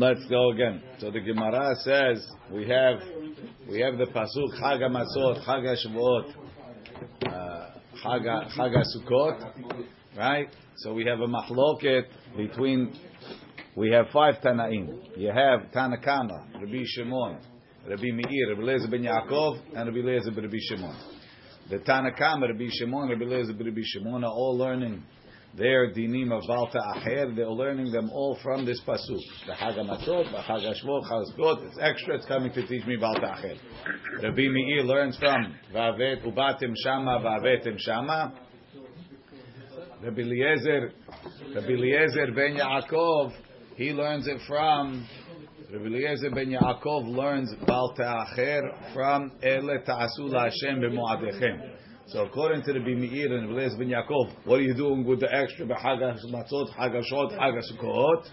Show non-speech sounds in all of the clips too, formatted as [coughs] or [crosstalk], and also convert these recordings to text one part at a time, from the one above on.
Let's go again. So the Gemara says we have we have the pasuk Chag Matzot, Chag Shavuot, uh, Chag Chag Sukkot, right? So we have a mahloket between. We have five Tanaim. You have Tanakama, Rabbi Shimon, Rabbi Meir, Rabbi Lezer ben Yaakov, and Rabbi Lezer ben Rabbi Shimon. The Tanakama, Rabbi Shimon, Rabbi Lezer ben Rabbi Shimon are all learning their dinim of Balta Acher, they're learning them all from this pasuk. The Hagamatot, the Hagashvot, Chazkot, it's extra, it's coming to teach me Balta Acher. Rabbi Meir learns from Vavet, Ubatim Shama, Vavetim Shama. Rabbi Eliezer, Rabbi Eliezer ben Yaakov, he learns it from Rabbi Eliezer ben Yaakov learns Balta Acher from Ele Ta'asu Hashem b'Moadechem. So according to the Meir and Rabbi ben Yaakov, what are you doing with the extra b'Chagas Matzot, Chagashot, Chagasukkot?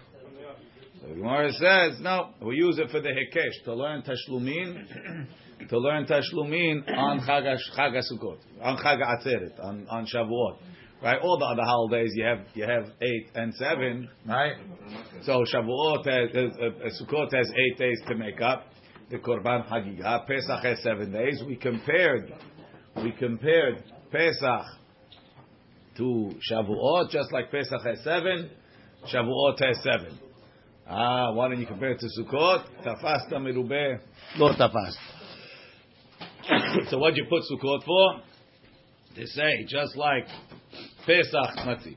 So the Gemara says, no, we use it for the Hekesh, to learn Tashlumin, to learn Tashlumin on Chagasukot, on Chag Atzeret, on, on Shavuot. Right, all the other holidays you have you have eight and seven, right? So Shavuot has, uh, uh, Sukkot has eight days to make up the Korban Hagigah. Pesach has seven days. We compared we compared Pesach to Shavuot, just like Pesach has seven, Shavuot has seven. Ah, why don't you compare it to Sukkot? Tafasta merubeh, lo tafast. [coughs] so what do you put Sukkot for? To say, just like Pesach, let's see.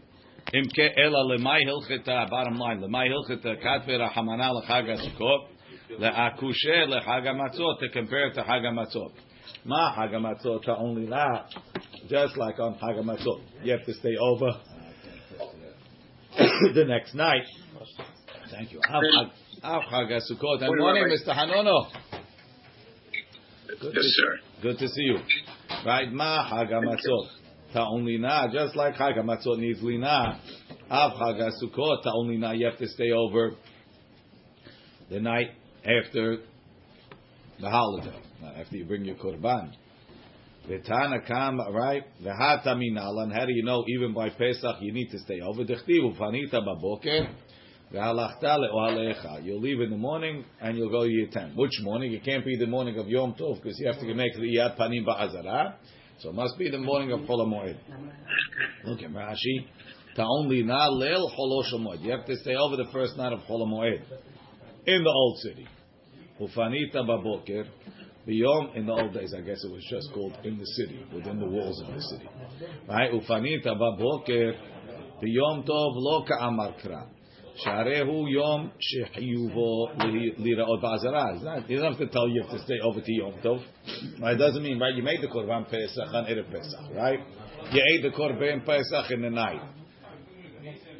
אם כן, אלא למאי הלכתה, bottom line, למאי הלכתה, כתבי רחמנה לחג הסוכות, לאקושה לחג המצות, to compare it to חג המצות. Ma Hagamatzot only that, just like on Hagamatzot, you have to stay over [coughs] the next night. Thank you. Av Hagasukot. And morning, Mr. Hanono. Good yes, to, sir. Good to see you. Right, Ma Hagamatzot. Ta only na, just like Hagamatzot needs lina. Av Hagasukot. Ta only na, you have to stay over the night after the holiday after you bring your korban. The Tana come right. The hataminal, and how do you know? Even by Pesach, you need to stay over. Dechtiv ufanita baboker. You'll leave in the morning and you'll go year ten. Which morning? It can't be the morning of Yom Tov because you have to make the Yad Panim Ba'azara. So it must be the morning of Chol. Look at Rashi. only na leil Chol You have to stay over the first night of Chol in the old city. Ufanita baboker. Biyom in the old days, I guess it was just called in the city, within the walls of the city. Right? Ufanita baboker biyom tov lo ka'amar kra. Sharehu yom shechiyuvo liraot ba'azara. He doesn't have to tell you to stay over to Yom Tov. It doesn't mean, right, you made the Korban Pesach on Erev Pesach, right? You ate the Korban Pesach in the night.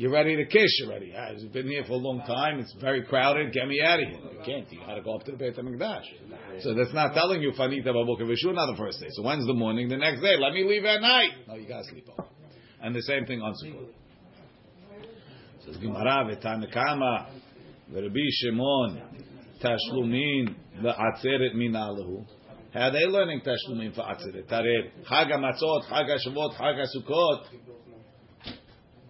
You're ready to kiss already. Ah, it's been here for a long time. It's very crowded. Get me out of here. You can't. You got to go up to the Beit HaMikdash. So that's not telling you Fanita Baboka Vishu, not the first day. So when's the morning? The next day. Let me leave at night. No, you got to sleep over. And the same thing on Sukkot. Says Gemara, V'tanakama, V'Rabbi Shimon, Tashlumin, V'atzeret min alahu. How are they learning Tashlumin for Atzeret? Tarer, Chag HaMatzot, Chag HaShavot, Chag HaSukkot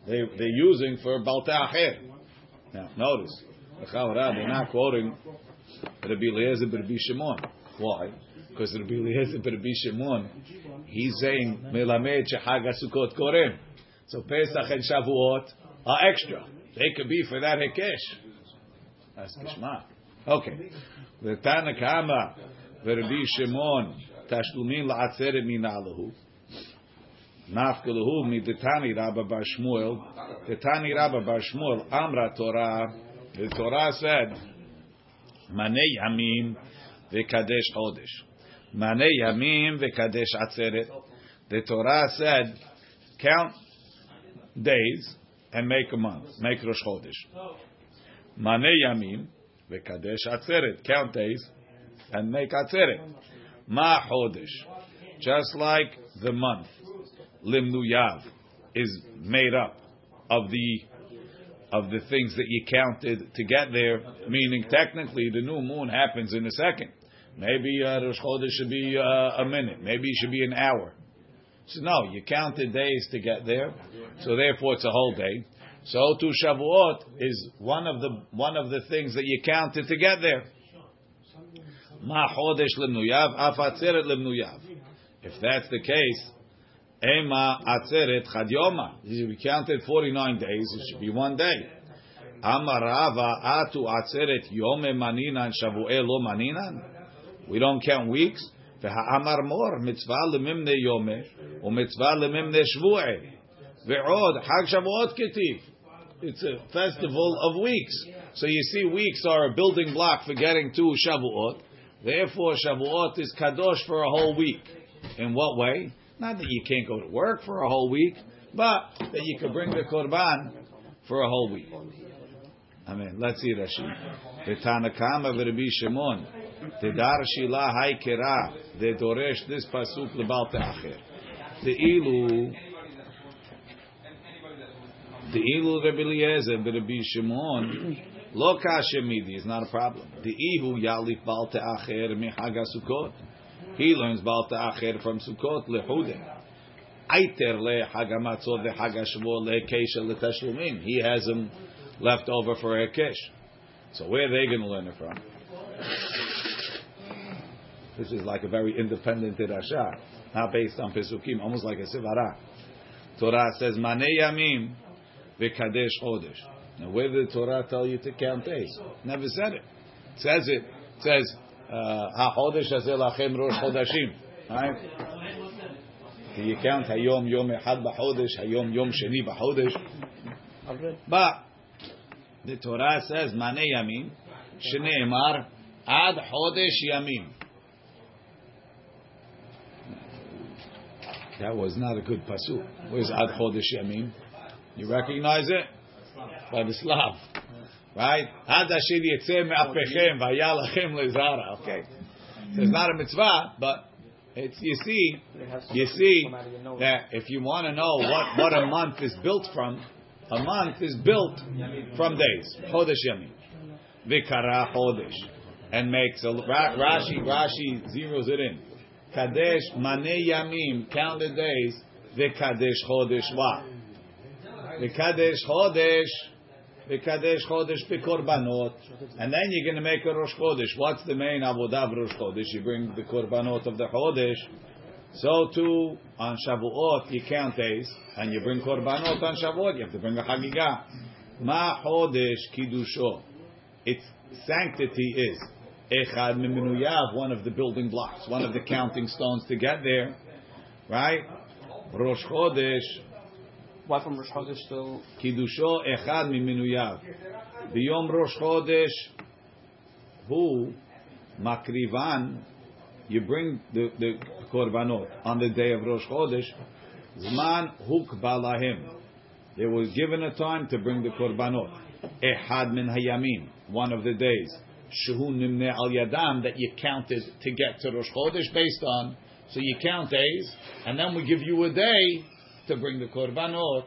they, they're using for Balta Now, notice, they're not quoting Rabbi Eliezer Rabbi Shimon. Why? Because Rabbi Eliezer Rabbi Shimon, he's saying, Melamed Shehag Sukkot Korem. So Pesach and Shavuot are extra. They could be for that Hekesh. That's Kishma. Okay. The Tanakama, Rabbi Shimon, Tashlumin la'atzeret minalahu. Nafkalahu midetani Rabba Bar Shmuel. Detani Rabba Bar Shmuel. Amra Torah. The Torah said, Mane Yamim v'kadesh Chodesh. Mane Yamim v'kadesh Atzeret. The Torah said, count days and make a month. Make Rosh Chodesh. Mane Yamim v'kadesh Atzeret. Count days and make Atzeret. Ma Chodesh. Just like the month limnuyav is made up of the of the things that you counted to get there. Meaning, technically, the new moon happens in a second. Maybe uh, Rosh Chodesh should be uh, a minute. Maybe it should be an hour. So no, you counted days to get there. So therefore, it's a whole day. So to Shavuot is one of the one of the things that you counted to get there. Ma chodesh lemnuyav, af atzeret lemnuyav. If that's the case, ema atzeret chad yoma. We counted 49 days, it should be one day. Amar Rava atu atzeret yome maninan shavu'e lo maninan. We don't count weeks. והאמר מור, מצווה לממנה יומה, ומצווה לממנה שבועה. ועוד, חג שבועות כתיב. It's a festival of weeks. So you see, weeks are a building block for getting to Shavuot. Therefore, Shavuot is kadosh for a whole week. In what way? Not that you can't go to work for a whole week, but that you can bring the korban for a whole week. I mean, let's see Rashi. The Tanakama v'Rabbi Shimon. The Dar Shila Hai Kera. The Doresh this pasuk lebal te'acher. The Ilu. The Ilu Rabbi Eliezer v'Rabbi Shimon. Lo kashemidi is not a problem. The Ihu Yalif bal te'acher mihaga Sukkot. He learns bal te'acher from Sukkot lehude. Aiter le hagamatzot v'hagashvo le kesha letashlumin. He has them left over for Hekesh. So where are they going to learn it from? This is like a very independent Rasha, not based on Pesukim, almost like a Sivara. Torah says, Mane Yamim v'kadesh chodesh. Now where did the Torah tell you to count days? Never said it. It says it. It says, Ha-chodesh hazeh lachem rosh chodashim. Right? You count Hayom Yom Echad b'chodesh, Hayom Yom Sheni b'chodesh? But the Torah says, Mane Yamim, Shneemar, Ad Chodesh Yamim. That was not a good pasuk. Where's Ad Chodesh Yamim? You recognize it? By the Slav. Right? Okay. So it's not a mitzvah, but it's, you see, you see that if you want to know what, what a month is built from, a month is built from days. Chodesh Yamim. Vikara Chodesh. And makes a, Rashi, Rashi zeroes it in. Kadesh Mane Yamim, count the days. Vikadesh Chodesh what? Vikadesh Chodesh. Vikadesh Chodesh Bekorbanot. And then you're going to make a Rosh Chodesh. What's the main Avodah Rosh Chodesh? You bring the Korbanot of the Chodesh. So too, on Shavuot, you count days, and you bring Korbanot on Shavuot, you have to bring a Hagigah. Ma Chodesh Kiddusho. Its sanctity is Echad Miminuyav, one of the building blocks, one of the counting stones to get there. Right? Rosh Chodesh. Why from Rosh Chodesh Kiddusho Echad Miminuyav. Biyom Rosh Chodesh, who Makrivan, you bring the, the korbanot on the day of Rosh Chodesh. Zman huk balahim. They were given a time to bring the korbanot. Ehad min hayamim, one of the days. Shehu nimne al yadam that you counted to get to Rosh Chodesh based on. So you count days, and then we give you a day to bring the korbanot.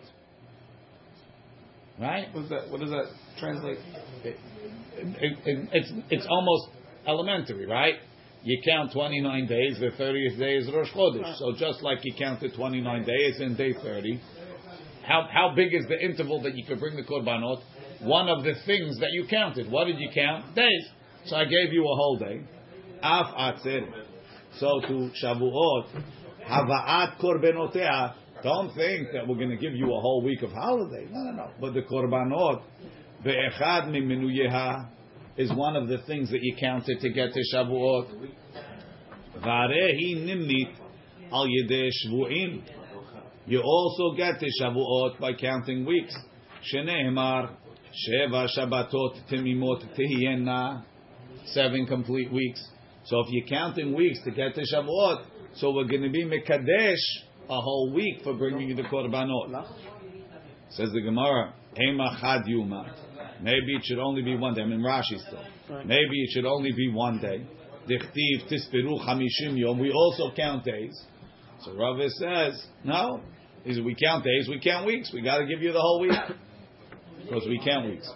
Right? what, that, what does that translate? It, it, it, it's it's almost elementary, right? You count 29 days, the 30th day is Rosh Chodesh. So just like you counted 29 days in day 30, how, how big is the interval that you could bring the Korbanot? One of the things that you counted. What did you count? Days. So I gave you a whole day. Af Atzer. So to Shavuot, Hava'at Korbenotea. Don't think that we're going to give you a whole week of holiday. No, no, no. But the Korbanot, Be'echad Miminuyeha, is one of the things that you counted to get to Shavuot. Varehi nimnit al yedei shvu'im. You also get to Shavuot by counting weeks. Sheneemar sheva Shabbatot timimot tehiyena. Seven complete weeks. So if you're counting weeks to get to Shavuot, so we're going to be mekadesh a whole week for bringing you the korbanot. Says the Gemara, Ema chad yuma. Maybe it should only be one day. I'm in Rashi still. Maybe it should only be one day. Dichtiv tispiru chamishim yom. We also count days. So Rava says, no. He says, we count days, we count weeks. We got to give you the whole week. Because we count weeks.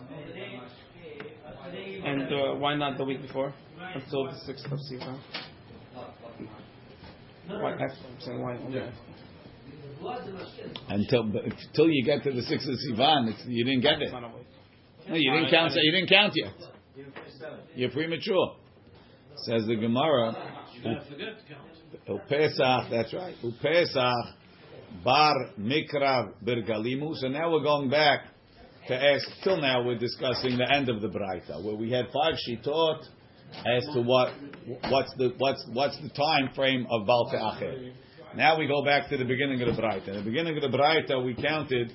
And uh, why not the week before? Until the 6th of Sivan? Why, I'm saying why only Yeah. Until until you get to the sixth of Sivan, it's, you didn't get it. It's not a week. No, you didn't count. You didn't count yet. You're premature. Says the Gemara. Upesach. That's right. Upesach bar mikrav bergalimu. So now we're going back to ask. Till now we're discussing the end of the Braita, where we had five shitot as to what what's the what's what's the time frame of Baal Te'acher. Now we go back to the beginning of the Braita. In the beginning of the Braita, we counted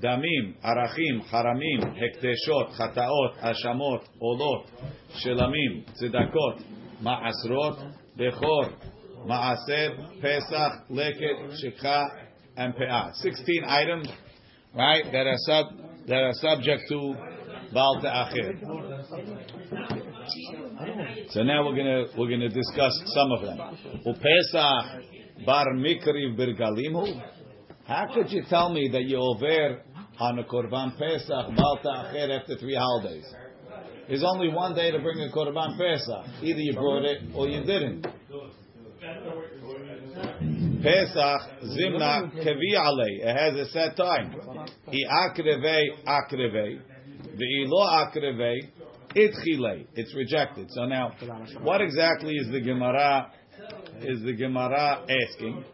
damim, arachim, haramim, hekteshot, chataot, ashamot, olot, shelamim, tzedakot, ma'asrot, bechor, ma'aseb, pesach, leket, shikha, and pe'ah. Sixteen items, right, that are sub that are subject to Baal Te'acher. So now we're gonna we're gonna discuss some of them. Bar mikriv bergalimu. How could you tell me that you're over on a Korban Pesach, Balta Acher, after three holidays? There's only one day to bring a Korban Pesach. Either you brought it or you didn't. Pesach, Zimna, Kevi Alei. It has a set time. I akreve, akreve. The ilo akreve, itchile. It's rejected. So now, what exactly is the Gemara, is the Gemara asking?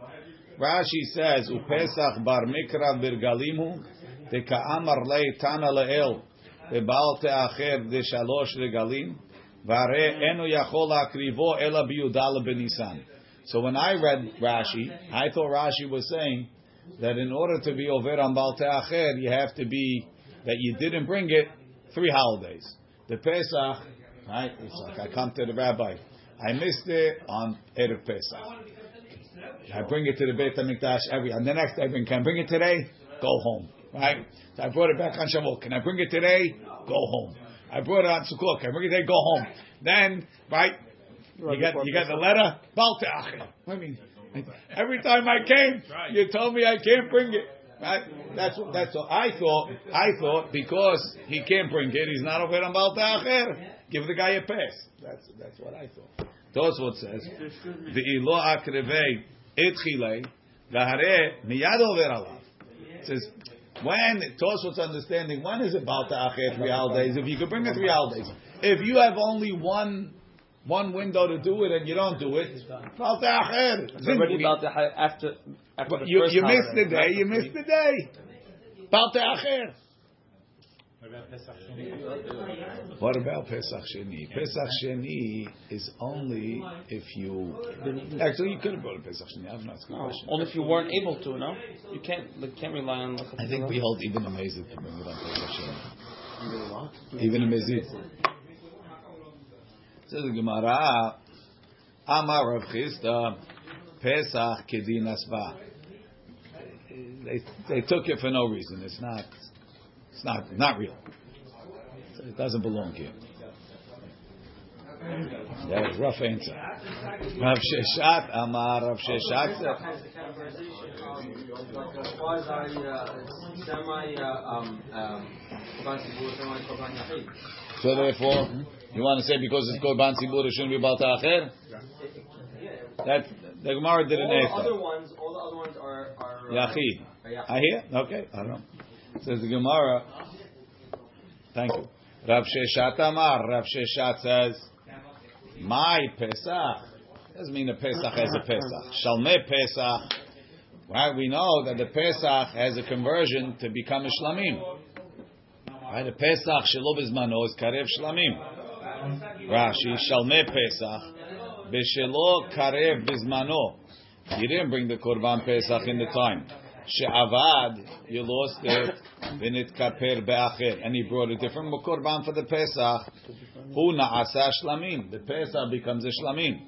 Rashi says, "Upesach bar mikra birgalimu deka'amar lei tana le'el bebal te'acher de shalosh regalim vare enu yachol akrivo ela biyudala benisan." So when I read Rashi, I thought Rashi was saying that in order to be over on Baal Te'acher, you have to be that you didn't bring it three holidays. The Pesach, right? It's like I come to the rabbi, I missed it on Erev Pesach. I bring it to the Beit Hamikdash every, and the next day I bring, can I bring it today? Go home, right? So I brought it back on Shavuot. Can I bring it today? Go home. I brought it on Sukkot. Can I bring it today? Go home. Then, right? You got you got the letter. Baal Te'acher. I mean, every time I came, you told me I can't bring it. Right? That's what that's what I thought. I thought because he can't bring it, he's not over on Baal Te'acher. Give the guy a pass. That's that's what I thought. What says. The ilo akrevei etchile v'hare miyad over alav. Says when Tosfot's understanding when is it Baal Te'acher three holidays? If you could bring it three holidays, if you have only one one window to do it and you don't do it, Baal Te'acher. It's already about the after after the you, first you missed the day. You missed the day. Baal Te'acher. What about Pesach Sheni? Pesach Sheni is only if you. Actually, you could have brought a Pesach Sheni. I don't know. It's a good No, question. only if you weren't able to, no? You can't like, can't rely on like, I think we hold even a mezid to bring it on Pesach Sheni. Even a mezid. Says the Gemara, Amar Rav Chisda, Pesach Kedin Asva. They they took it for no reason. It's not. It's not not real. It doesn't belong here. That's a rough answer. Rav Sheshet Amar Rav Sheshet. Um, uh, uh, um, um, so therefore, you want to say because it's Korban Tzibur, it shouldn't be Baal Ta'acher? That the Gemara didn't All the other ones, all the other ones are are. uh, Yachid. are I hear? Okay, I don't know. Says the Gemara. Thank you. Rav Sheshet Amar. Rav Sheshet says, My Pesach. Doesn't mean a Pesach has a Pesach. Shalmei Pesach. Right? We know that the Pesach has a conversion to become a Shlamim. Right? The Pesach Shelo Bizmano is Karev Shlamim. Rashi, Shalmei Pesach. Beshelo Karev Bizmano. You didn't bring the Korban Pesach in the time. She'avad, you lost it. And he brought a different Korban for the Pesach. Hu na'asa shlamim. The Pesach becomes a shlamim.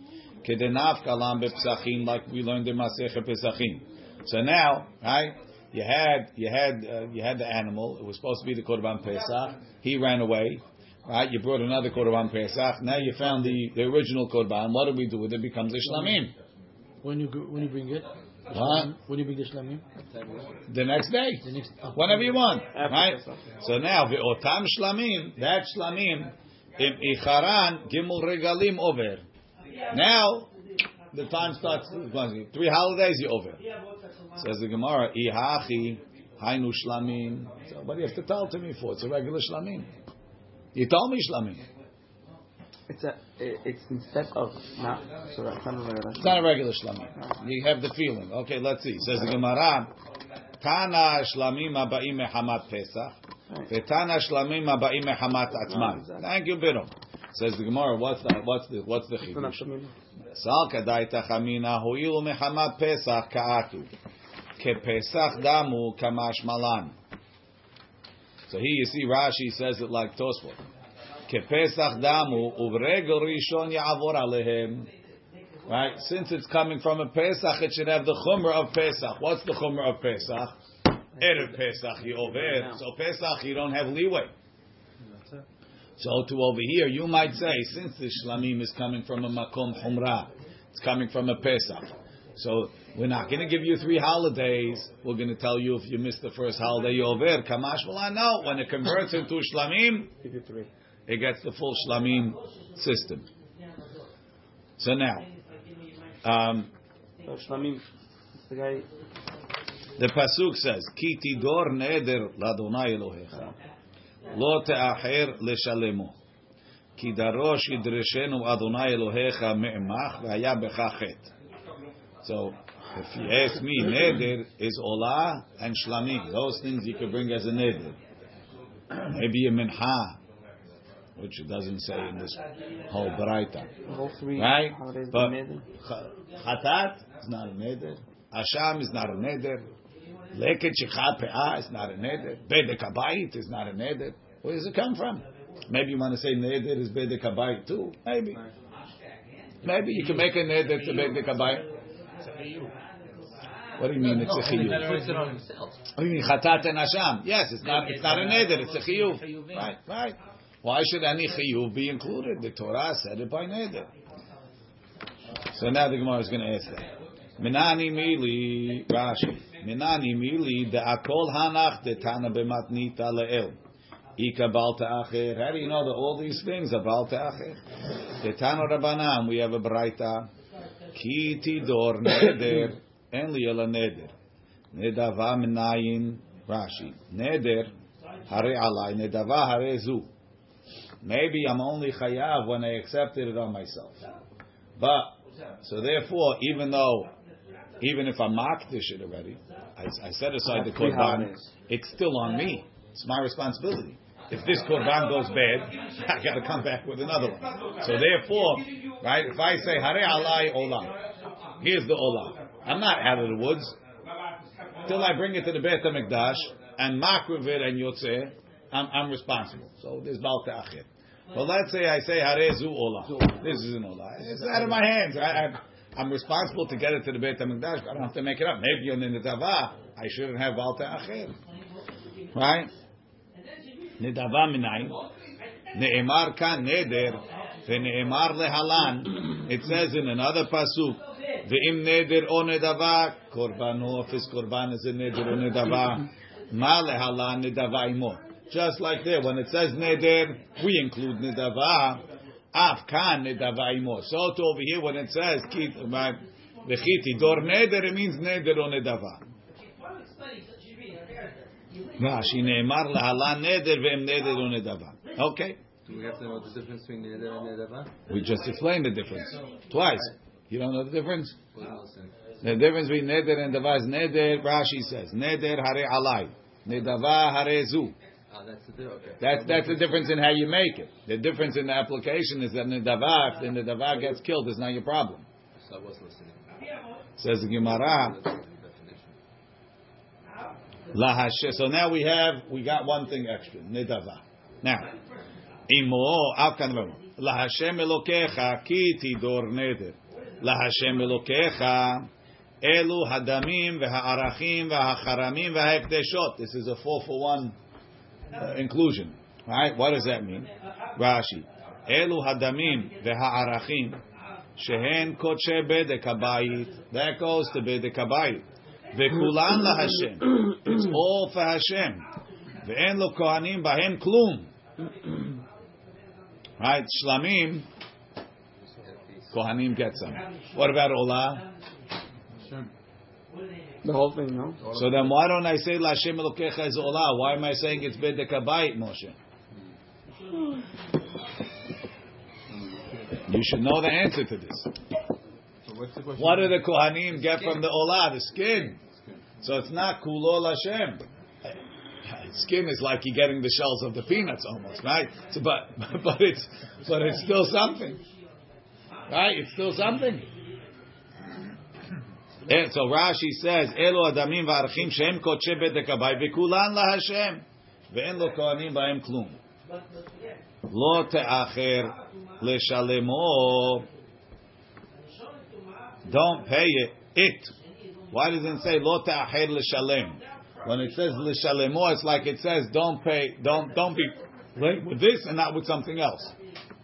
Kedenav kalam be'psachim, like we learned in Masechet Pesachim. So now, right, you had, you had, uh, you had the animal. It was supposed to be the Korban Pesach. He ran away. Right, you brought another Korban Pesach. Now you found the, the original Korban. What do we do with it? It becomes a shlamim. When you when you bring it, What? when you bring the shlamim, The next day. the next uh, Whenever you want, right? So now, ve'otam shlamim, that shlamim, im icharan gimul regalim over. Now, the time starts. Three holidays, you're over. Says the Gemara, Ihachi, Hainu Shlamim. So what do you have to tell to me for? It's a regular Shlamim. You told me Shlamim. It's a. It's instead of not. So that's not a regular. It's not a regular Shlamim. You have the feeling. Okay, let's see. Says the Gemara, Tana Shlamim aba'im mehamat Pesach. Vetana Shlamim aba'im mehamat Atzman. Thank you, Birom. Says the Gemara, what's the what's the what's the It's not chidush? Shlamim. Sal kadai tachamina hoilu mehamat Pesach ka'atu. Kepesach damu kamash malan. So here you see Rashi says it like Tosfot. Kepesach damu uvregel rishon ya'avor alehem. Right? Since it's coming from a Pesach, it should have the chumrah of Pesach. What's the chumrah of Pesach? Erev Pesach, you over. So Pesach, you don't have leeway. So to over here, you might say, since the shlamim is coming from a makom chumrah, it's coming from a Pesach. So we're not going to give you three holidays. We're going to tell you if you missed the first holiday, you're over. Kamash I know when it converts into shlamim, Give you three. It gets the full shlamim system. So now, um, Shlamim. The guy. the pasuk says, "Ki tidor neder ladonai Elohecha, lo te'acher leshalemo, ki darosh yidreshenu Adonai Elohecha me'emach v'haya becha chet." So, if you ask me, neder is olah and shlamim. Those things you could bring as a neder. Maybe a mincha, which it doesn't say in this whole baraita. All three Right? holidays But been made. ch- chatat is not a neder. Asham is not a neder. Leket shechat pe'ah is not a neder. Bedek habayit is not a neder. Where does it come from? Maybe you want to say neder is bedek habayit too. Maybe. Maybe you can make a neder to bedek habayit. What do you mean it's a chiyuv? puts it on. Oh, you mean chatat and asham? Yes, it's not. It's not a neder. It's a chiyuv. Right, right. Why should any chiyuv be included? The Torah said it by neder. So now the Gemara is going to ask that. Minani mili Rashi. Minani mili the akol hanach de tana b'matnita leel. Ika balta acher. How do you know that all these things are balta acher? The tana rabbanan. We have a braita. Ki tidor neder. En li ela neder. Nedava minayin Rashi. Neder hare alai. Nedava hare zu. Maybe I'm only chayav when I accepted it on myself. But so therefore, even though, even if I makdish it already, I, I set aside the Three korban. It's still on me. It's my responsibility. If this korban goes bad, [laughs] I got to come back with another one. So therefore, right? If I say hare alai olam, here's the olam. I'm not out of the woods till I bring it to the Beit Hamikdash and makriv it and yotzeh. I'm, I'm responsible. So there's balta achir. But let's say I say harezu olah. This is an olah. It's out of my hands. I, I'm responsible to get it to the Beit Hamikdash. I don't have to make it up. Maybe in the Nedava, I shouldn't have balta achir. Right? Nedava minayin. Ne'emar kan neder. Ve'ne'emar lehalan. It says in another pasuk. Ve'im neder o nedava. Korbano, if his korban is a neder o nedava. Ma lehalan nedava imo. Just like there, when it says neder, we include nedava. Af kan nedava imo. So to over here, when it says kit, v'chiti dor neder, it means neder o nedava. Rashi ne'emar lehalan neder ve'im neder o nedava. Okay. Do we have to know the difference between neder and nedava? We just explained the difference twice. You don't know the difference? The difference between neder and dava is neder. Rashi says neder hare alai, nedava hare zu. Ah, that's the. Okay. That's that's the difference in how you make it. The difference in the application is that nedava, if the nedava gets killed, it's not your problem. So I was listening. Says the Gemara. The. Lahashe. So now we have we got one thing extra. Nedava. Now, imo avkan v'mo. Lahashem elokecha ki tidor neder. Lahashem elokecha elu hadamim v'ha'arachim v'ha'charamim v'ha'ekdeshot. This is a four for one uh, inclusion. Right? What does that mean? Rashi. Elu hadamim v'ha'arachim shehen kodshe bedek habayit. That goes to bedek habayit. V'kulan laHashem. It's all for Hashem. Ve'en lo kohanim bahem klum. Right? Shlamim. Kohanim get some. What about Olah? The whole thing, no? So then why don't I say Lashem Elokecha is Olah? Why am I saying it's Bedek Habayit, Moshe? You should know the answer to this. So what's the question? What do the Kohanim get from the Olah? The skin. So it's not Kulol Hashem. Skin is like you're getting the shells of the peanuts almost, right? So, but [laughs] but it's but it's still something, right? It's still something. And so Rashi says, "Elo adamim v'arachim shem kodshe bedek habay v'kulan laHashem ve'en lo kohanim b'hem klum." Lo te'acher leshalemo. Don't pay it. It. Why doesn't it say lo te'acher leshalem? When it says lishalemo, it's like it says don't pay, don't don't be with this and not with something else.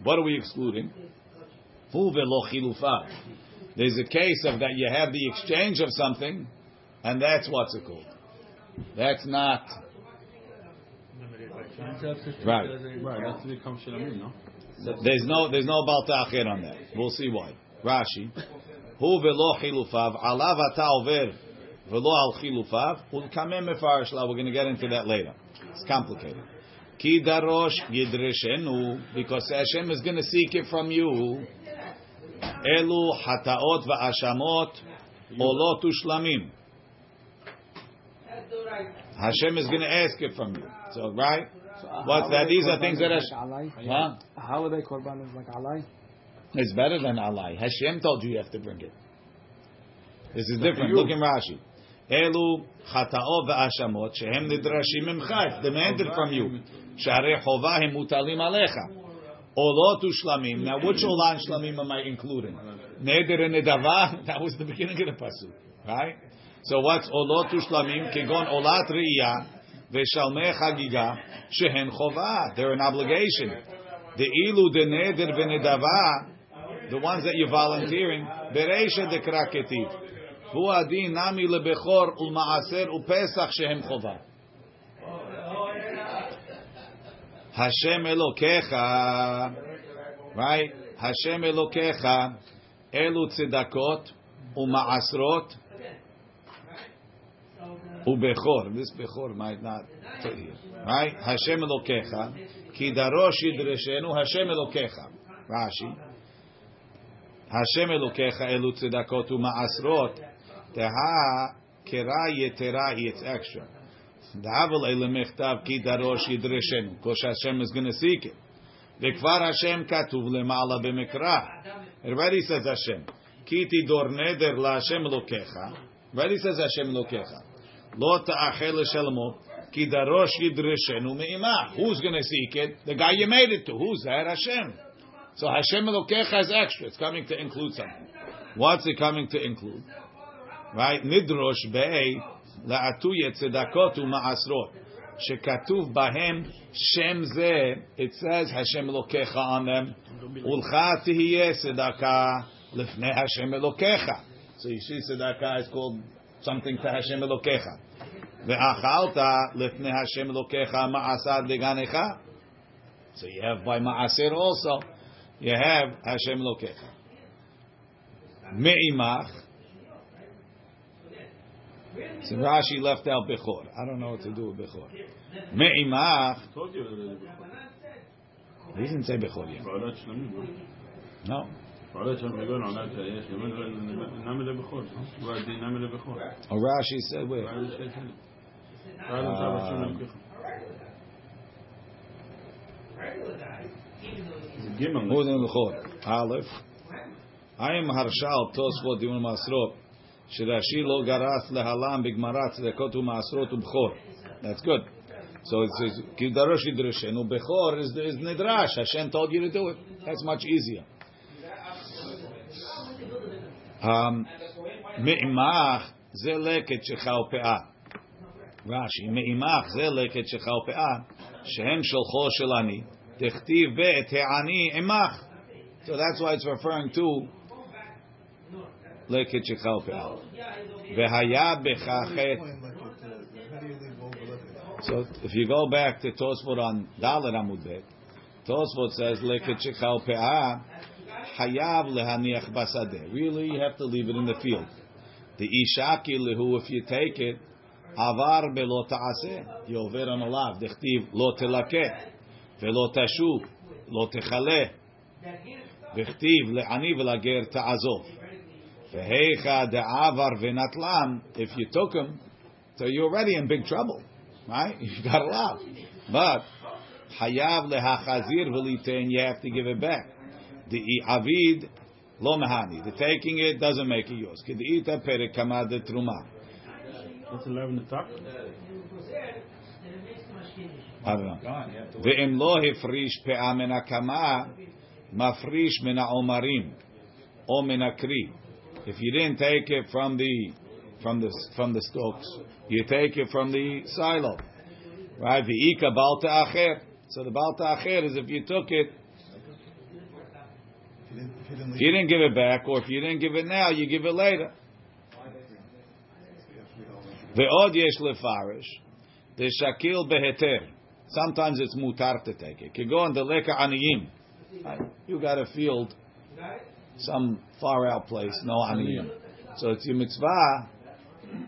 What are we excluding? Velo. There's a case of that you have the exchange of something, and that's what's it called. That's not right. Right, that's to become Shalamim, no? There's no there's no balta'achir on that. We'll see why. Rashi. Hu velo chilufav alav ata over velo al chilufav ulkamem mefarish la. We're going to get into that later. It's complicated. Ki darosh yidreshenu because Hashem is going to seek it from you. Elu hataot va'ashamot olot ushlamim. Hashem is going to ask it from you. So right? So, uh, What's that? These are things that are- like? Huh? How are they korban is like alai? It's better than alai. Hashem told you you have to bring it. This is different. Look in Rashi. Elu chataot va'ashamot shehem nidrashim mimcha. It's demanded from you. Sharei chova hem mutalim alecha. Olot ushlamim. Now, which olah and shlamim am I including? Neder and nedava. [laughs] That was the beginning of the pasuk, right? So what's olot ushlamim? Kegon olat reiyah veshalmei chagiga shehen chova. They're an obligation. The ilu de neder v'nedava, the ones that you're volunteering, bereisha de kraketiv. Hu adin nami lebechor ulmaaser upesach shehem chova. Hashem Elokecha, right? Hashem Elokecha, elu tzedakot umaasrot ubechor. This bechor might not right? Hashem Elokecha, ki darosh yidreshenu Hashem Elokecha. Rashi. Hashem Elokecha elu tzedakot umaasrot teha kera yetera. It's extra. Kosh Hashem is going to seek it. Hashem katuv lemala b'mekra. It already says. Ki tidor neder la Hashem lokecha. Already says Hashem lokecha. Lo ta'achel shalmo. Ki darosh yidreshenu me'imah. Who's going to seek it? The guy you made it to. Who's that? Hashem. So Hashem lokecha is extra. It's coming to include something. What's it coming to include? Right? Nidrosh be'ei La'atuye tzedakot u'ma'asrot. Shekatuv bahem shem zeh. It says Hashem lokecha on them. Ulcha tihiyeh tzedakah lifnei Hashem elokecha. So you see tzedakah is called something to Hashem elokecha. Ve'achalta lifnei Hashem elokecha ma'asad leganecha. So you have by ma'asir also. You have Hashem elokecha. Me'imach so Rashi left out Bechor. I don't know what to do with Bechor. Me'imach. He didn't say Bechor yet. No. Or Rashi said, wait. Um, Who's in the Aleph. I am Harshal Tosfot Dimon Masrot. Shirashi lo garas lehalam bigmarat u'bechor. That's good. So it says ki darosh yidreshenu bechor is is nidrash. Hashem told you to do it. That's much easier. Um, me'imach ze leket shecha u'pe'ah. Rashi me'imach ze leket shecha u'pe'ah shehem sholcho shel ani techtiv be'et he'ani imach. So that's why it's referring to lekitchichelpin. Vehaya bechachet. So if you go back to Tosfot on Dalet Amud Tosfot says lekitchichel pe'ah hayav lehaniach basadeh. Really, you have to leave it in the field. The ishaki lehu, if you take it, avar belo taaseh. You over on a lav. Dechtiv lo telakeh velo tashuv lo techaleh. Dechtiv le'ani v'lager ta'azov. If you took him, so you're already in big trouble, right? [laughs] You got a lot. But hayav lehachazir v'litein, you have to give it back. The avid lo mehani. The taking it doesn't make it yours. Kedita perek kamad truma. That's eleven to talk. I don't know. Ve'im lo hifrish pe'amen akama mafrish min o min. If you didn't take it from the from the from the stalks, you take it from the silo, right? V'ika balta acher. So the balta acher is if you took it, if you didn't give it back, or if you didn't give it now, you give it later. Ve'od yesh lefarish, the shakil beheter. Sometimes it's mutar to take it. The leka aniyim. You got a field, some far out place, no aniyim. So it's your mitzvah.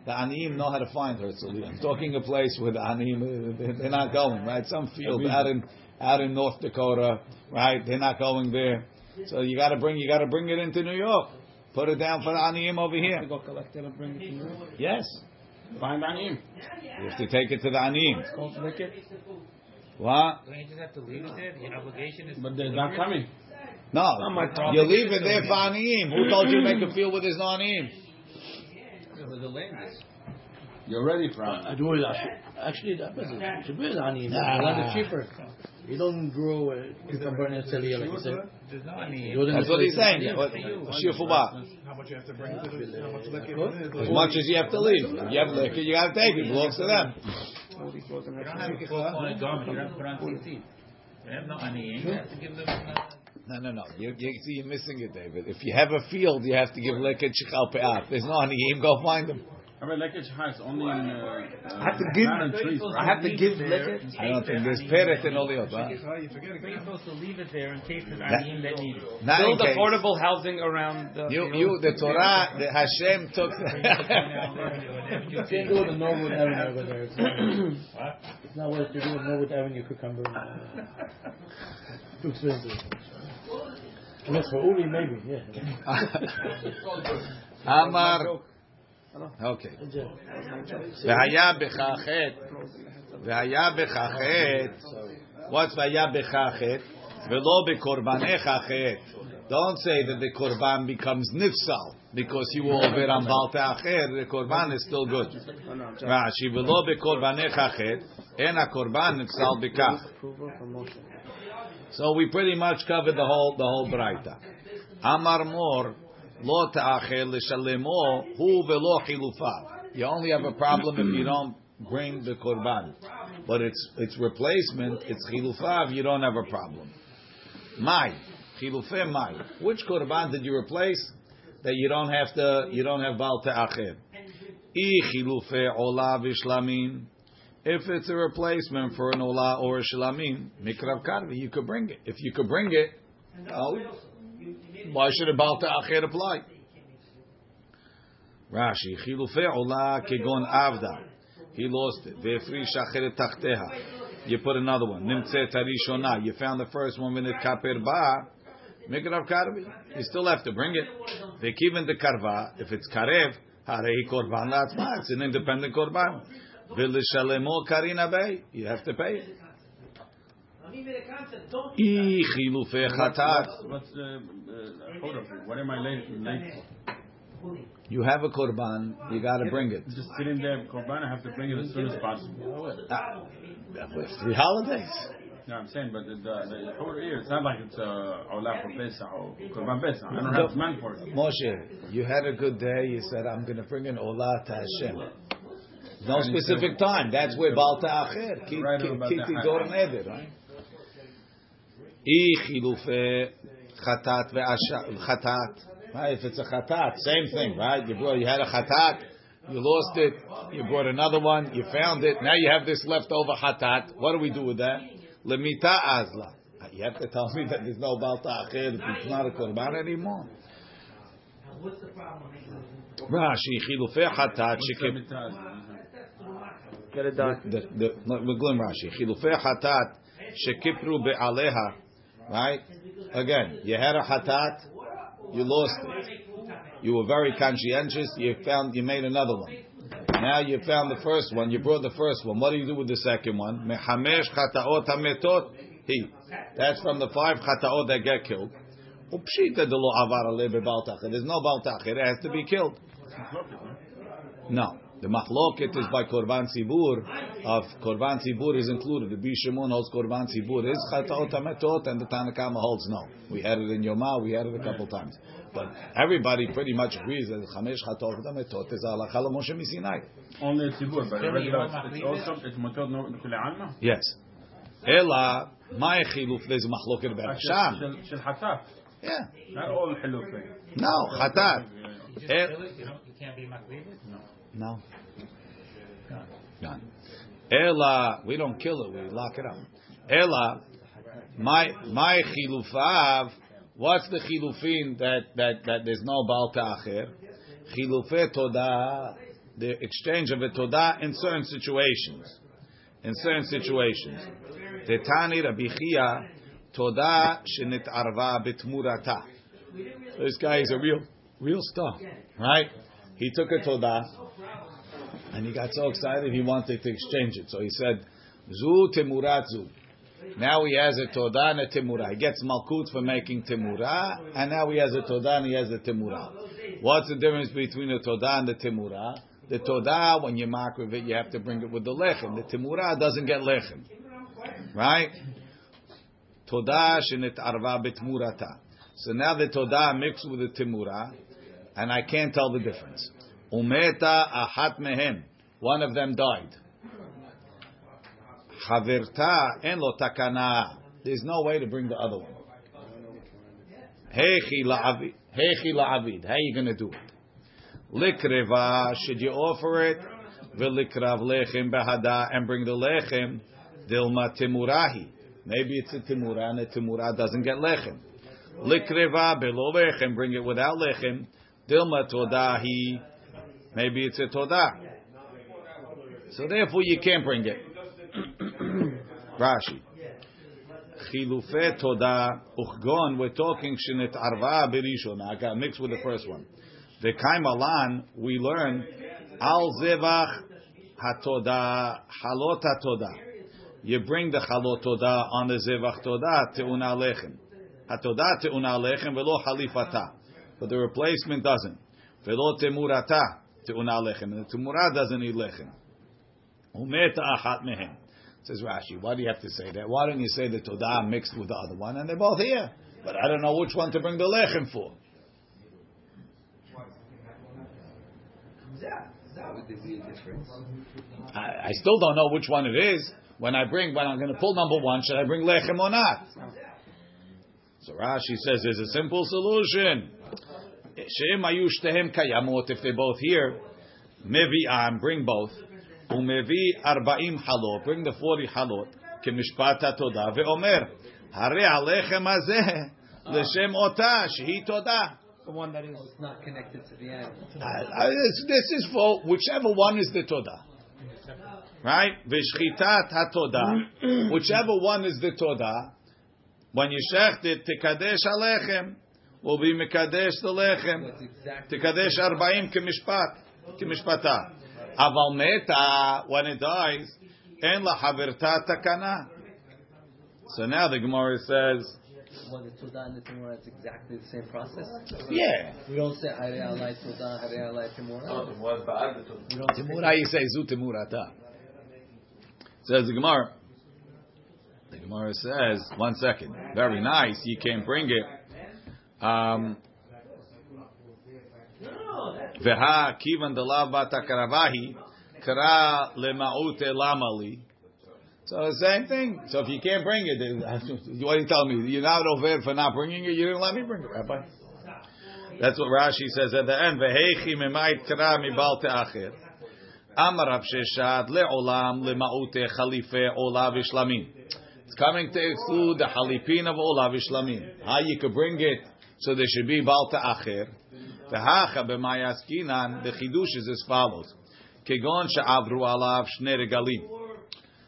The aniyim know how to find Herzliya. I'm talking a place where the aniyim they're not going right. Some field out in out in North Dakota, right? They're not going there. So you got to bring you got to bring it into New York. Put it down for the aniyim over here. Go collect it and bring it to New York. Yes, Find Anim. you have to take it to the aniyim. Go lick it. What? Don't you just have to leave it there? The obligation is. But they're not coming. No, my problem. you leave it there for aniyim. Who told you to make a field with his no aniyim? Where the land is. You're ready for I do it. Actually, that doesn't. Should be on him. Land is cheaper. You don't grow uh, cucumber in Celia like you said. There's no any. Do it in That's what he's saying. Yeah. What- How much you have to bring to the, how much liquor it is. As much as you have to leave. You have liquor, you got to take it. It belongs to them. You don't have a four corner garment. You don't have to put on tzitzit. You have no aniyim. You have to give them. Uh, No, no, no. You, you see, you're missing it, David. If you have a field, you have to give liquor chichal pe'at. There's no aniyim. Go find them. I mean, like it's high. It's only in. Uh, I have to give. not trees. I have to give liquor. I don't think there's peret in oliot. Huh? You're supposed to leave it there in case there's aniyim that need it. Build affordable housing around the. You, you, the Torah, the Hashem took. [laughs] You can't do it in Norwood [laughs] Avenue over there. It's not, it's not worth to do in Norwood Avenue cucumber. [laughs] Too expensive. Unless for Uli, maybe, yeah. [laughs] Amar. Okay. והיה בך חטא, והיה בך חטא, what's והיה בך חטא? ולא בקורבנך חטא. Don't say that the korban becomes nifsal because you were over on balta acher. The korban is still good. Rashi ולא בקורבנך חטא, אין הקורban nifsal בכך. So we pretty much covered the whole the whole braita. Amar mor lo ta'acher l'shalemo hu velo chilufav. You only have a problem if you don't bring the korban, but it's it's replacement. It's chilufav. You don't have a problem. Mai chilufe mai. Which korban did you replace that you don't have to you don't have bal ta'acher? I chilufe ola v'shlamim. If it's a replacement for an ola or a shlamim, mikrav karvi, you could bring it. If you could bring it, why should a balta acher apply? Rashi, chilufe ola kegon avda. He lost it. Ve'efrish acheret tachteha. You put another one. Nimtzet harishona. You found the first one with kaper ba. Mikrav karvi. You still have to bring it. Ve'kiven de karva. If it's karev, harei korban la'atzma. It's an independent korban. V'lishalemo karina bay. You have to pay it. I chilufe chatat. What's the uh, hold? What am I late, late for? You have a korban, you got to bring it. Just sitting there, korban. I have to bring it as soon as possible. Ah, with three holidays. No, I'm saying, but the the, the whole year, it's not like it's uh, olah for Pesach or korban Pesach. I don't have man for it. Moshe, you had a good day. You said, I'm going to bring an olah to Hashem. No specific time. That's where Balta Acher. Ki Right ki- about ki that. tidor neder, right? I chilufe chatat ve'asha chatat. Right? If it's a chatat, same thing, right? You brought, you had a chatat, you lost it, you brought another one, you found it. Now you have this leftover chatat. What do we do with that? Lemita azla. You have to tell me that there's no Baal Ta'achir it's not a Korban anymore. Rashi, Chilufei Hatat, Shekip. Get it done. The, the, no, we're going Rashi. Chilufei Hatat, Shekipru Be'aleha. Right? Again, you had a Hatat, you lost it. You were very conscientious, you found, you made another one. Now you found the first one, you brought the first one. What do you do with the second one? Mehamesh chataot hametot. He. That's from the five chataot that get killed. Upshita de lo avar ale bebaltachir. There's no baltachir. It has to be killed. No. The machloket is by korban zibur. Of korban zibur is included. The Bishimon holds korban zibur is chataot hametot, and the Tanakama holds no. We had it in Yoma. We had it a couple times. But everybody pretty much agrees that chamesh chataot hametot is halacha Moshe Misinai. Only zibur, but everybody it's also it's metot no alma. Yes. Ela my chiluf. There's machloket about ah, Hashem. Yeah. Not all chiluf. No hatat. You eh? can't be machlevet. No. No. Gone. Ela, we don't kill it, we lock it up. Ela, my my chilufav. What's the chilufin that that that there's no bal ta'acher? Chilufei todah, the exchange of a todah in certain situations. In certain situations, Tetani Rabbi Chiya, todah shenit arva betmurata. This guy is a real real star, right? He took a todah. And he got so excited he wanted to exchange it. So he said, Zu temurat zu. Now he has a todah and a temurah. He gets malkut for making temurah, and now he has a todah and he has a temurah. What's the difference between a todah and the temurah? The todah, when you mark with it, you have to bring it with the lechem. The temurah doesn't get lechem. Right? Todah shenit arva betmurata. So now the todah mixed with the temurah, and I can't tell the difference. Umeta ahat mehem. One of them died. Chavirta en lo takana. There's no way to bring the other one. Hechi la'avid. Hechi la'avid. How are you going to do it? Likreva. Should you offer it? V'likrav lechem behada and bring the lechem. Dilma timurahi. Maybe it's a timurah and a timurah doesn't get lechem. Likreva belo lechem. Bring it without lechem. Dilma todahi. Maybe it's a todah. So therefore you can't bring it. [coughs] Rashi. Chilufei todah uchgon. We're talking shenit arva berishon. I got mixed with the first one. The kaimalan we learn al zevach hatodah halot hatodah. You bring the halot todah on the zevach todah teuna lechem. Hatodah teuna lechem velo halifata. But the replacement doesn't. Velo temurata teuna lechem. And the temurah doesn't eat lechem. Umeta achat mehem. Says Rashi, why do you have to say that? Why don't you say the Todah mixed with the other one? And they're both here. But I don't know which one to bring the Lechem for. I, I still don't know which one it is. When I bring, when I'm going to pull number one, should I bring Lechem or not? So Rashi says there's a simple solution. She'em ayu shtehem kayamot, if they're both here, mevi'am, bring both. Umevi arba'im halot, bring the 40 halot, kemishpat hatodah, ve'omer, hare alechem hazeh, l'shem otah, shehi todah. The one that is. Not connected to the end. Uh, uh, this, is for whichever one is the todah. Right? V'shchitat hatodah. Whichever one is the todah, when you shecht it, tikadesh alechem, will be mekadesh the lechem. That's exactly. Tikadesh arba'im kemishpat, kemishpata. Aval meta, when it dies, en la havirta takana. So now the Gemara says, Well, the Todah and the Timurah, it's exactly the same process. yeah. We don't say Hare Alai Todah, Hare Alai Timurah. We don't say Timura, you say zu timurata. Says the Gemara. The Gemara says, one second, very nice. You can't bring it. Um. So the same thing. So if you can't bring it, then [laughs] what are you telling me? You're not over for not bringing it. You didn't let me bring it, Rabbi. That's what Rashi says at the end. Vehechi memait Sheshet olav. It's coming to exclude the halipin of olav ishlamim. How you could bring it so there should be balta acher. The hacha b'mayaskinan. The chidush is as follows: kegon she'avru alav shne regalim.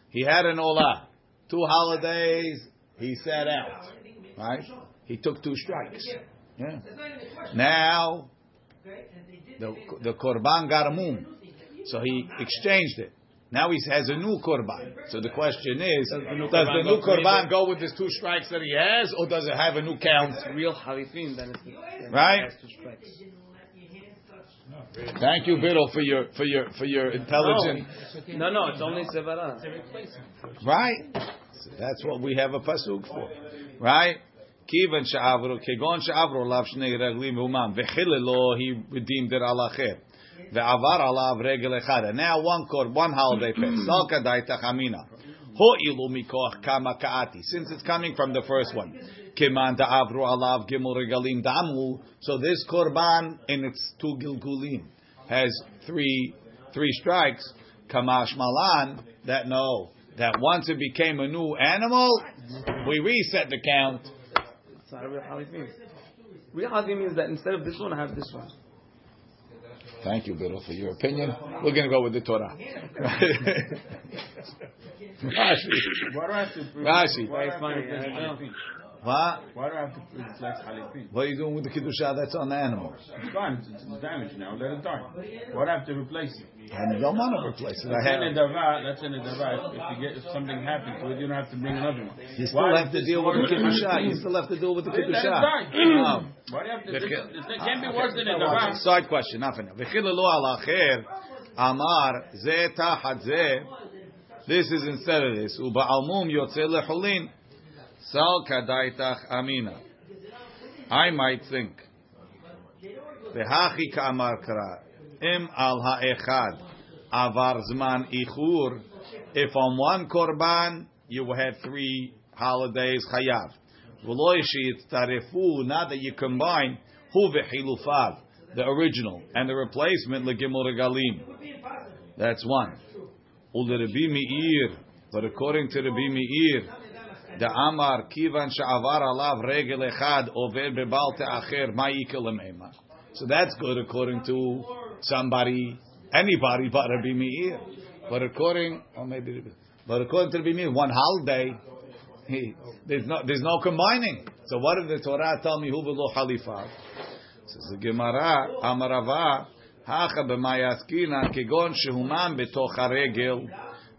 He had an olah, two holidays. He sat out, right? He took two strikes. Yeah. Now the the korban got a so he exchanged it. Now he has a new korban. So the question is, does the new korban go with his two strikes that he has, or does it have a new count? Real halifin, then it's then Right. it has two. Thank you, Biddle, for your for your for your intelligent. No, no, it's only sevara. Right. So that's what we have a pasuk for, right? Kivan she'avro kegon she'avro lav shnei reglim umam v'chilelo he redeemed it al acher ve'avar alav regel echad. And Now one kor one holiday passed. [clears throat] Sal kadai tachamina. Ho'ilu mikoch kama kaati. Since it's coming from the first one. Kiman da'avru alav gimel regalim damu. So this korban in its two gilgulim has three three strikes. Kamash malan that no that once it became a new animal, we reset the count. It's not a real halifin. Real halifin means that instead of this one, I have this one. Thank you, Biddle, for your opinion. We're going to go with the Torah. [laughs] Rashi. Why do I have to? Rashi. Why do I have to Funny, replace I know. halipin? What? Why do I have to replace halipin? What are you doing with the Kiddushah that's on the animal? It's fine. It's, it's damaged now. Let it die. Why do I have to replace it? And I don't want to replace it. I That's in a davar. That's in a davar. If you get if something happens to it, you don't have to bring another one. you still Why have to deal with the? Kiddushah. You still have to deal with the Let it Kiddushah. die. [clears throat] Um, Why do you have to? This, V'chil- this, it can't be worse than a davar. Side question, not for now. V'chilelu al acher, amar, ze tachat ze. This is instead of this. Uba'almum yotze lechulin. Sal kadaitach amina. I might think. V'hachi ka'amar kara. Im al ha'echad. Avar zman ichur. If on one korban you had three holidays chayav. V'lo tarefu. Now that you combine hu v'chilufav, the original and the replacement legimel regalim. That's one. Ulerebi meir. But according to Rabbi Meir, the Amar kivan sha'avar alav regel echad over bebal te'acher ma'ikil lemema. So that's good according to somebody, anybody but Rabbi Meir. But according, or maybe, but according to Rabbi Meir, one holiday, he, there's no there's no combining. So what did the Torah tell me? Who v'lo halifah? Says the Gemara, Amarava, hacha b'mayaskina kegon shehumam betoch haregel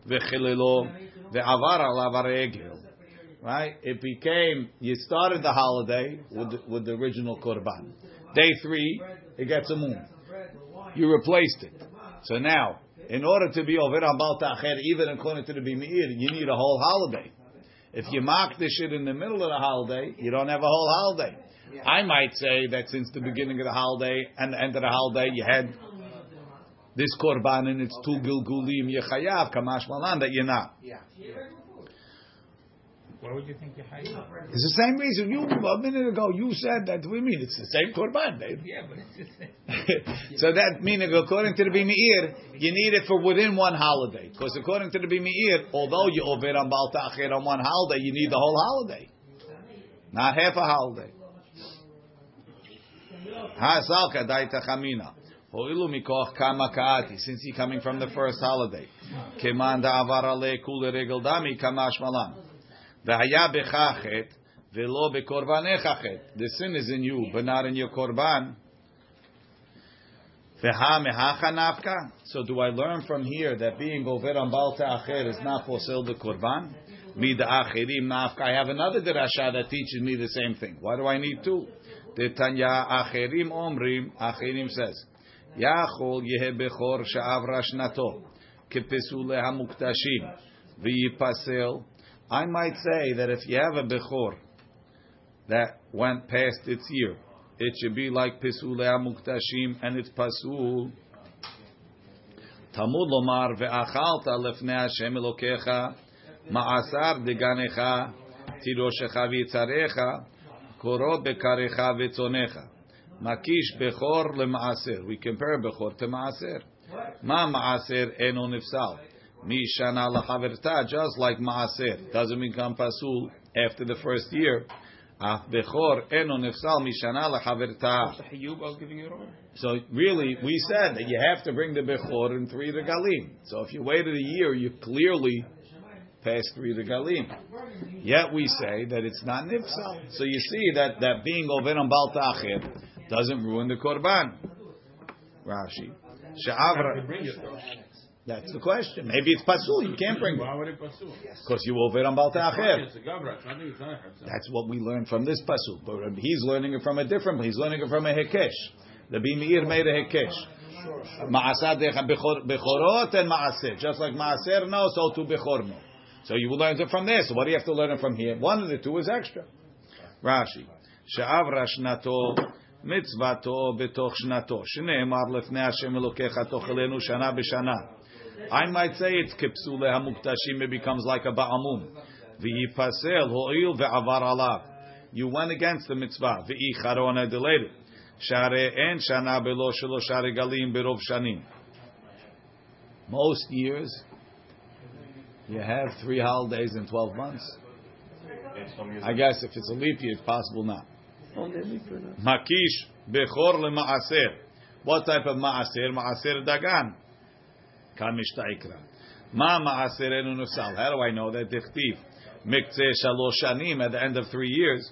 v'chilelo ve'avar alav haregel. Right? It became, you started the holiday with the, with the original korban. Day three, it gets a moon. You replaced it. So now, in order to be over Ta'acher, even according to the Bimir, you need a whole holiday. If you mark this shit in the middle of the holiday, you don't have a whole holiday. I might say that since the beginning of the holiday and the end of the holiday, you had this korban and its two gilgulim yechayav kamash malan that you're not. Why would you think you're hiding? It's the same reason you a minute ago you said that. We mean it's the same korban, babe. Yeah, but it's just that. [laughs] so that meaning, according to the Bimeir, you need it for within one holiday. Because according to the Bimeir, although you over on Ta'achir on one holiday, you need the whole holiday, not half a holiday. Hasal kadai tachamina. Ho'ilu mikoch kama kaati. Since he coming from the first holiday. Keman da'avar ale kule regel dami kamash malan. The sin is in you, but not in your korban. So do I learn from here that being over on Baal Ta'acher is not for sale the korban? Mi da'acherim nafka. I have another derasha that teaches me the same thing. Why do I need two? The Tanya acherim omrim. Acherim says, Yachol yehe bechor sha'av rashnato kepesule hamuktashim v'yipasel. I might say that if you have a bechor that went past its year, it should be like Pesule Muktashim and it's Pasul. Tamud Lomar ve'achalta lefnei Hashem Elokecha ma'asar deganecha tiroshecha v'yitzarecha koro bekarecha v'tzonecha makish bechor lema'aser. We compare bechor to ma'aser. Ma ma'aser eno nifsal Mishana lachaverta, just like maaser, doesn't become pasul after the first year. Ach bechor eno nefsal mishana lachaverta. The Hayyub I was giving you wrong. So really, we said that you have to bring the bechor in three regalim. So if you waited a year, you clearly passed three regalim. Yet we say that it's not nifsal. So you see that that being over on baltachim doesn't ruin the korban. Rashi. She'avra. Bring it though. That's the question. Maybe it's pasul. You can't bring it Why would it pursue? because you over on bal ta'achir. It's a gavra. I think it's not a That's what we learned from this pasul. But he's learning it from a different. He's learning it from a hekesh. The Meir made a hekesh. Ma'asad bechorot and ma'aser. Just like ma'aser no, so too bechor no. So you learn it from there. So what do you have to learn it from here? One of the two is extra. Rashi. She'avra shnato mitzvato betoch shnato. Shneimar lefnei Hashem Elokecha tochelenu shana b'shana. I might say it's kipsule hamuktashim. It becomes like a ba'amum. V'yipasel ho'il ve'avar alav. You went against the mitzvah. V'i charona delayed. Share en shana belo shelosha regalim berov shanim. Most years, you have three holidays in 12 months. I guess if it's a leap year, it's possible not. Makish bechor lemaaser. What type of maaser? Maaser dagan. Kamishta ikra. Ma maaser nusal. How do I know that? Dichtiv. Mikzeh shalosh shanim at the end of three years.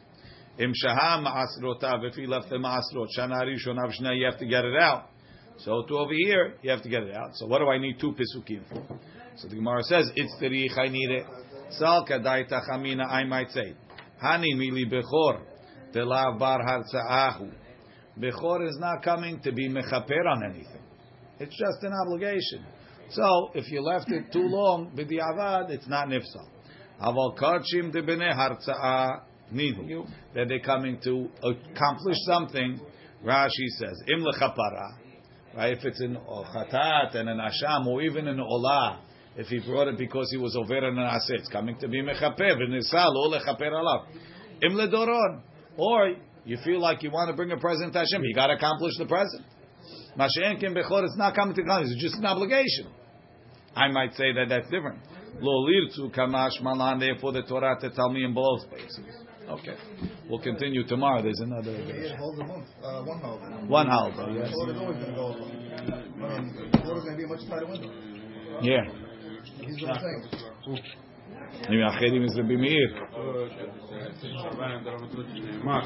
Im shaha maasrotav. If he left the maasrot, shana rishon avshna, you have to get it out. So to over here, you have to get it out. So what do I need two pisukim for? So the Gemara says, it's the I need it. Sal kadai tachamina, I might say. Hani mili bechor. Telav bar hartza'ahu. Bechor is not coming to be mechaper on anything. It's just an obligation. So, if you left it too long, b'di'avad, it's not nifsal. Aval kachim de b'nei hartza'a ninu. That they're coming to accomplish something, Rashi says, im lechapara. Right? If it's in chatat and an asham, or even in olah, if he brought it because he was over and an aseh, it's coming to be mechaper, v'nisal, or lechaper alav. Im ledoron. Or you feel like you want to bring a present to Hashem, you got to accomplish the present. Mashen kim bechor, it's not coming to accomplish, it's just an obligation. I might say that that's different. Lo lirtzu kamash malan, therefore the Torah to tell me in both places. Okay. We'll continue tomorrow. There's another. It holds a month, uh, one holiday. One holiday, yes. Florida's always going to go over. I mean, Florida's going to be a much tighter window. Yeah. He's doing the same. Maybe Achedim is Rabbi Meir. ما.